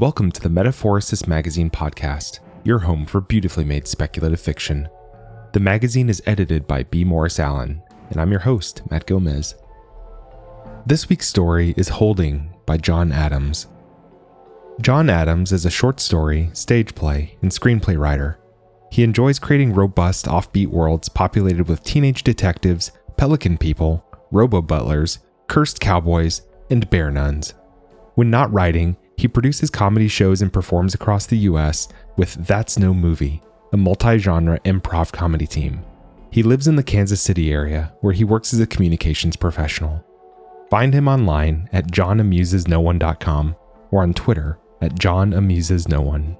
Welcome to the Metaphorosis Magazine podcast, your home for beautifully made speculative fiction. The magazine is edited by B. Morris Allen, and I'm your host, Matt Gomez. This week's story is Holding by John Adams. John Adams is a short story, stage play, and screenplay writer. He enjoys creating robust, offbeat worlds populated with teenage detectives, pelican people, robo butlers, cursed cowboys, and bear nuns. When not writing, he produces comedy shows and performs across the US with That's No Movie, a multi genre improv comedy team. He lives in the Kansas City area where he works as a communications professional. Find him online at johnamusesnoone.com or on Twitter at johnamusesnoone.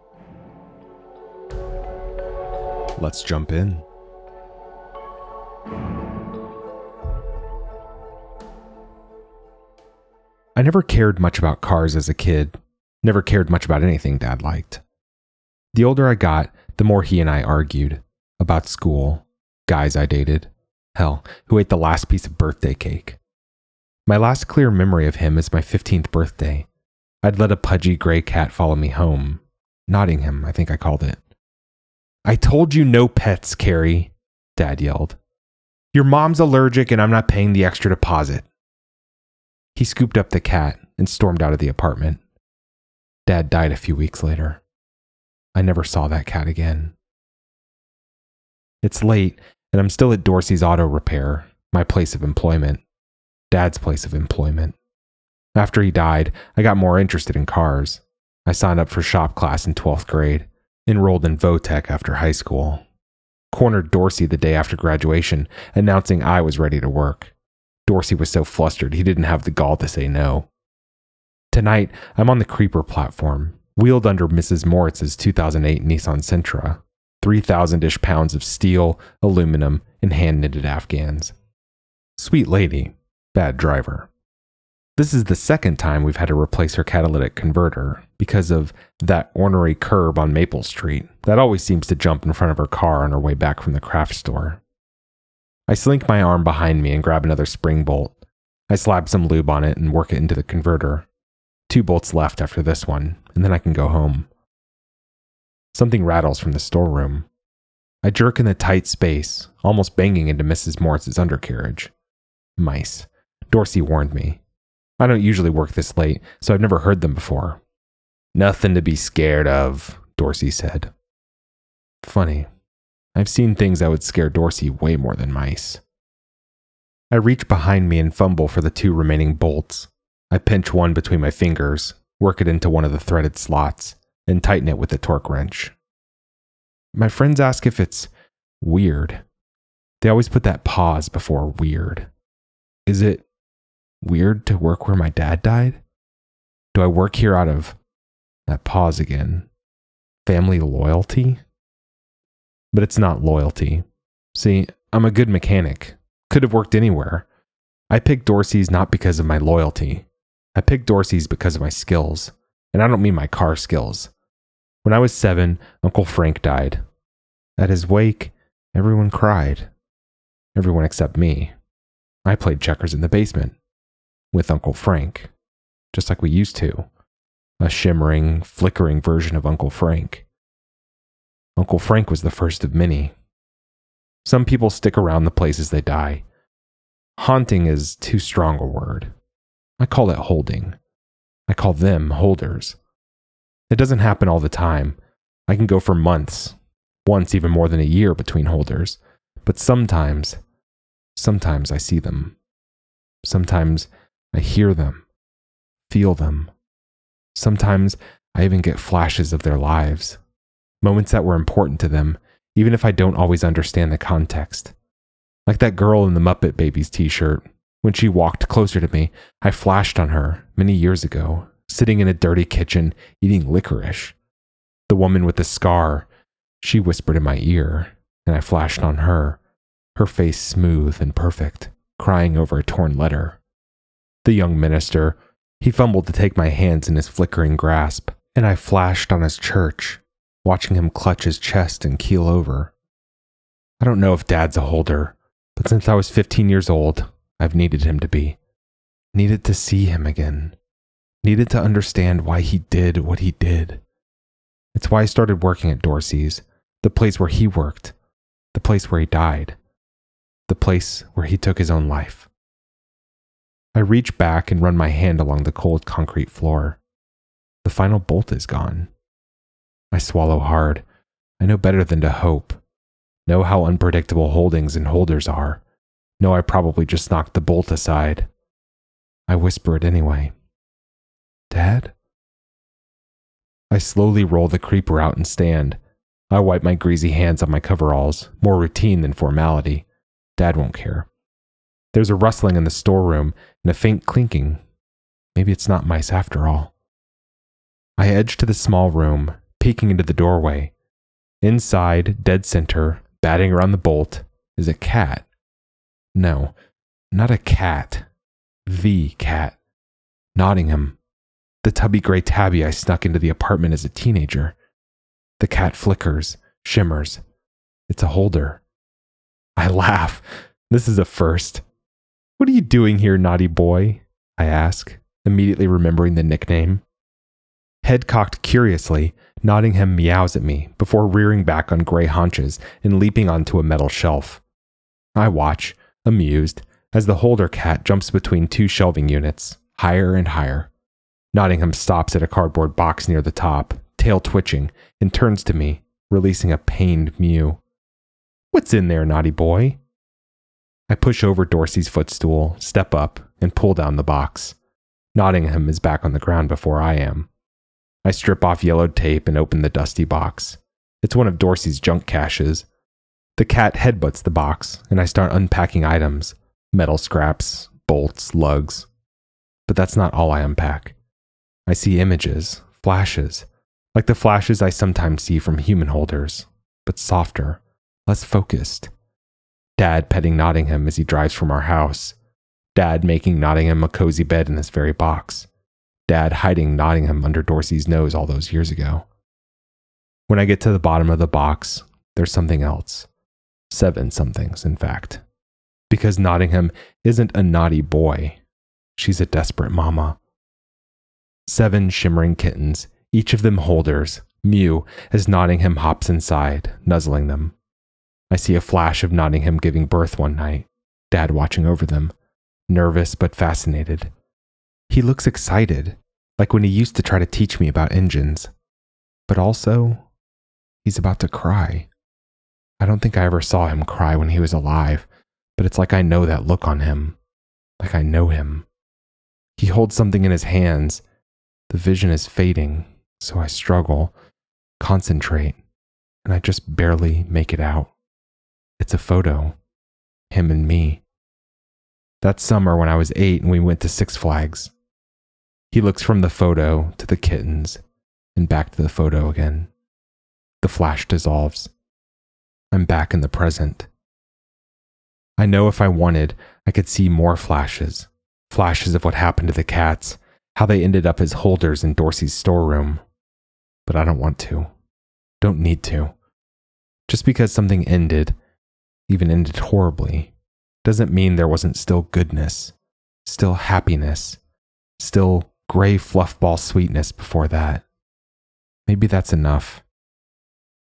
Let's jump in. I never cared much about cars as a kid, never cared much about anything dad liked. The older I got, the more he and I argued about school, guys I dated, hell, who ate the last piece of birthday cake. My last clear memory of him is my 15th birthday. I'd let a pudgy gray cat follow me home. Nottingham, I think I called it. I told you no pets, Carrie, Dad yelled. Your mom's allergic and I'm not paying the extra deposit. He scooped up the cat and stormed out of the apartment. Dad died a few weeks later. I never saw that cat again. It's late, and I'm still at Dorsey's Auto Repair, my place of employment. Dad's place of employment. After he died, I got more interested in cars. I signed up for shop class in 12th grade, enrolled in Votech after high school, cornered Dorsey the day after graduation, announcing I was ready to work. Dorsey was so flustered he didn't have the gall to say no. Tonight, I'm on the Creeper platform, wheeled under Mrs. Morris's 2008 Nissan Sentra, 3,000 ish pounds of steel, aluminum, and hand knitted Afghans. Sweet lady, bad driver. This is the second time we've had to replace her catalytic converter because of that ornery curb on Maple Street that always seems to jump in front of her car on her way back from the craft store. I slink my arm behind me and grab another spring bolt. I slap some lube on it and work it into the converter. Two bolts left after this one, and then I can go home. Something rattles from the storeroom. I jerk in the tight space, almost banging into Mrs. Morris's undercarriage. Mice. Dorsey warned me. I don't usually work this late, so I've never heard them before. Nothing to be scared of, Dorsey said. Funny. I've seen things that would scare Dorsey way more than mice. I reach behind me and fumble for the two remaining bolts. I pinch one between my fingers, work it into one of the threaded slots, and tighten it with a torque wrench. My friends ask if it's weird. They always put that pause before weird. Is it weird to work where my dad died? Do I work here out of that pause again? Family loyalty? but it's not loyalty. See, I'm a good mechanic. Could have worked anywhere. I picked Dorsey's not because of my loyalty. I picked Dorsey's because of my skills. And I don't mean my car skills. When I was seven, Uncle Frank died. At his wake, everyone cried. Everyone except me. I played checkers in the basement with Uncle Frank, just like we used to. A shimmering, flickering version of Uncle Frank. Uncle Frank was the first of many. Some people stick around the places they die. Haunting is too strong a word. I call it holding. I call them holders. It doesn't happen all the time. I can go for months, once even more than a year between holders. But sometimes, sometimes I see them. Sometimes I hear them, feel them. Sometimes I even get flashes of their lives moments that were important to them, even if I don't always understand the context. Like that girl in the Muppet Babies t shirt. When she walked closer to me, I flashed on her many years ago, sitting in a dirty kitchen eating licorice. The woman with the scar, she whispered in my ear, and I flashed on her, her face smooth and perfect, crying over a torn letter. The young minister, he fumbled to take my hands in his flickering grasp, and I flashed on his church, watching him clutch his chest and keel over. I don't know if Dad's a holder, but since I was 15 years old, I've needed him to be. Needed to see him again. needed to understand why he did what he did. It's why I started working at Dorsey's, the place where he worked, the place where he died, the place where he took his own life. I reach back and run my hand along the cold concrete floor. The final bolt is gone. I swallow hard. I know better than to hope. Know how unpredictable holdings and holders are. Know I probably just knocked the bolt aside. I whisper it anyway. Dad? I slowly roll the creeper out and stand. I wipe my greasy hands on my coveralls, more routine than formality. Dad won't care. There's a rustling in the storeroom and a faint clinking. Maybe it's not mice after all. I edge to the small room, peeking into the doorway. Inside, dead center, batting around the bolt, is a cat. No, not a cat. The cat. Nottingham. The tubby gray tabby I snuck into the apartment as a teenager. The cat flickers, shimmers. It's a holder. I laugh. This is a first. What are you doing here, naughty boy? I ask, immediately remembering the nickname. Head cocked curiously, Nottingham meows at me before rearing back on gray haunches and leaping onto a metal shelf. I watch, amused, as the holder cat jumps between two shelving units, higher and higher. Nottingham stops at a cardboard box near the top, tail twitching, and turns to me, releasing a pained mew. What's in there, naughty boy? I push over Dorsey's footstool, step up, and pull down the box. Nottingham is back on the ground before I am. I strip off yellowed tape and open the dusty box. It's one of Dorsey's junk caches. The cat headbutts the box, and I start unpacking items metal scraps, bolts, lugs. But that's not all I unpack. I see images, flashes, like the flashes I sometimes see from human holders, but softer, less focused. Dad petting Nottingham as he drives from our house. Dad making Nottingham a cozy bed in this very box. Dad hiding Nottingham under Dorsey's nose all those years ago. When I get to the bottom of the box, there's something else. Seven somethings, in fact. Because Nottingham isn't a naughty boy, she's a desperate mama. Seven shimmering kittens, each of them holders, mew as Nottingham hops inside, nuzzling them. I see a flash of Nottingham giving birth one night, Dad watching over them, nervous but fascinated. He looks excited, like when he used to try to teach me about engines. But also, he's about to cry. I don't think I ever saw him cry when he was alive, but it's like I know that look on him, like I know him. He holds something in his hands. The vision is fading, so I struggle, concentrate, and I just barely make it out. It's a photo. Him and me. That summer when I was eight and we went to Six Flags. He looks from the photo to the kittens and back to the photo again. The flash dissolves. I'm back in the present. I know if I wanted, I could see more flashes. Flashes of what happened to the cats, how they ended up as holders in Dorsey's storeroom. But I don't want to. Don't need to. Just because something ended even ended horribly, doesn't mean there wasn't still goodness, still happiness, still gray fluffball sweetness before that. Maybe that's enough.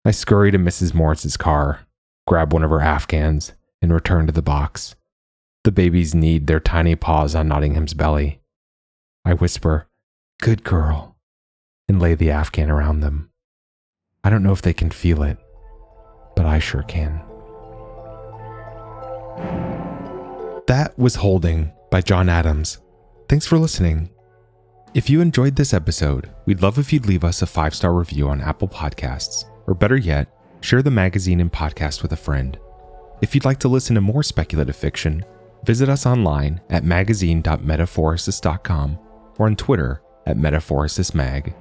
I scurry to Mrs. Morris's car, grab one of her Afghans, and return to the box. The babies knead their tiny paws on Nottingham's belly. I whisper, Good girl, and lay the Afghan around them. I don't know if they can feel it, but I sure can. That was Holding by John Adams. Thanks for listening. If you enjoyed this episode, we'd love if you'd leave us a five star review on Apple Podcasts, or better yet, share the magazine and podcast with a friend. If you'd like to listen to more speculative fiction, visit us online at magazine.metaphorosis.com or on Twitter at metaphorosismag.